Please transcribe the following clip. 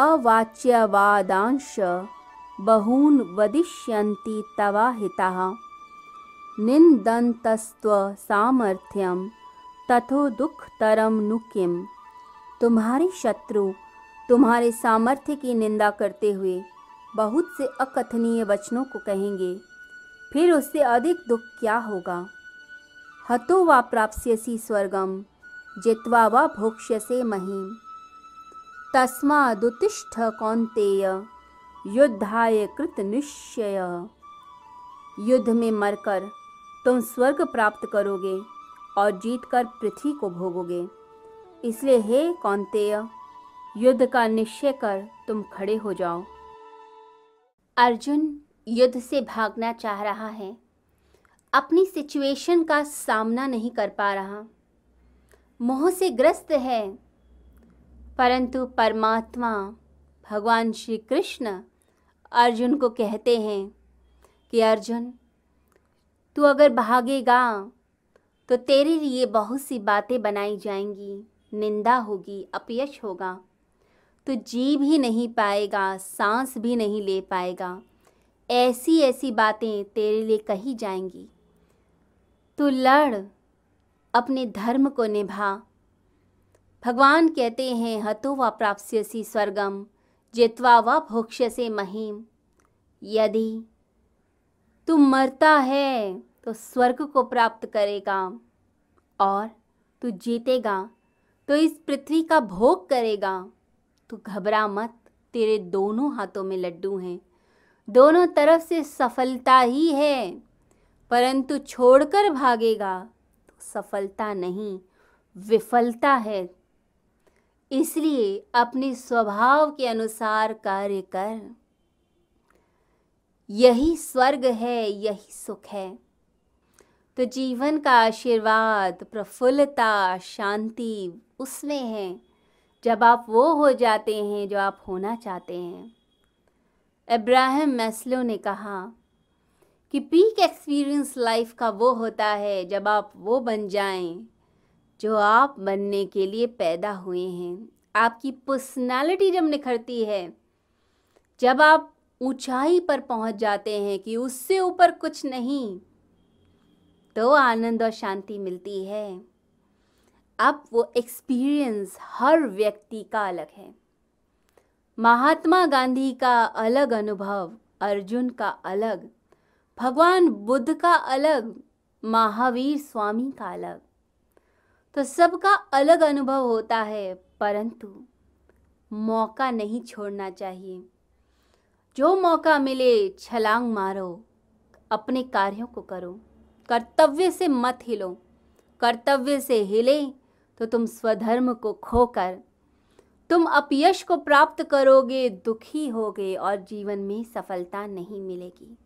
अवाच्यवादांश बहून् वदिष्यन्ति तवाहिताः निन्दन्तस्त्व सामर्थ्यम तथो दुखतरम नु किम? तुम्हारे शत्रु, तुम्हारे सामर्थ्य की निंदा करते हुए बहुत से अकथनीय वचनों को कहेंगे, फिर उससे अधिक दुख क्या होगा? हतो वा प्राप्स्यसि स्वर्गम जित्वा वा भोक्ष्यसे महीम तस्मादुतिष्ठ कौन्तेय। युद्धाय कृत निश्चय। युद्ध में मरकर तुम स्वर्ग प्राप्त करोगे और जीतकर पृथ्वी को भोगोगे। इसलिए हे कौंतेय युद्ध का निश्चय कर तुम खड़े हो जाओ। अर्जुन युद्ध से भागना चाह रहा है। अपनी सिचुएशन का सामना नहीं कर पा रहा। मोह से ग्रस्त है। परंतु परमात्मा भगवान श्री कृष्ण अर्जुन को कहते हैं कि, अर्जुन, तू अगर भागेगा तो तेरे लिए बहुत सी बातें बनाई जाएँगी। निंदा होगी, अपयश होगा। तो जी भी नहीं पाएगा, सांस भी नहीं ले पाएगा। ऐसी ऐसी बातें तेरे लिए कही जाएँगी। तू लड़, अपने धर्म को निभा। भगवान कहते हैं, हतो व प्राप्स्यसी स्वर्गम, जित्वा व भोक्ष्यसे महीम। यदि तू मरता है तो स्वर्ग को प्राप्त करेगा और तू जीतेगा। तो इस पृथ्वी का भोग करेगा। तू घबरा मत, तेरे दोनों हाथों में लड्डू हैं। दोनों तरफ़ से सफलता ही है, परंतु छोड़कर भागेगा तो सफलता नहीं, विफलता है। इसलिए अपने स्वभाव के अनुसार कार्य कर। यही स्वर्ग है, यही सुख है। तो जीवन का आशीर्वाद, प्रफुल्लता, शांति उसमें है। जब आप वो हो जाते हैं जो आप होना चाहते हैं। इब्राहिम मैस्लो ने कहा कि पीक एक्सपीरियंस लाइफ का वो होता है जब आप वो बन जाएँ। जो आप बनने के लिए पैदा हुए हैं। आपकी पर्सनालिटी जब निखरती है, जब आप ऊंचाई पर पहुँच जाते हैं कि उससे ऊपर कुछ नहीं तो आनंद और शांति मिलती है। अब वो एक्सपीरियंस हर व्यक्ति का अलग है। महात्मा गांधी का अलग अनुभव, अर्जुन का अलग, भगवान बुद्ध का अलग, महावीर स्वामी का अलग। तो सबका अलग अनुभव होता है, परंतु मौका नहीं छोड़ना चाहिए। जो मौका मिले, छलांग मारो, अपने कार्यों को करो। कर्तव्य से मत हिलो, कर्तव्य से हिले तो तुम स्वधर्म को खोकर, तुम अपयश को प्राप्त करोगे, दुखी होगे और जीवन में सफलता नहीं मिलेगी।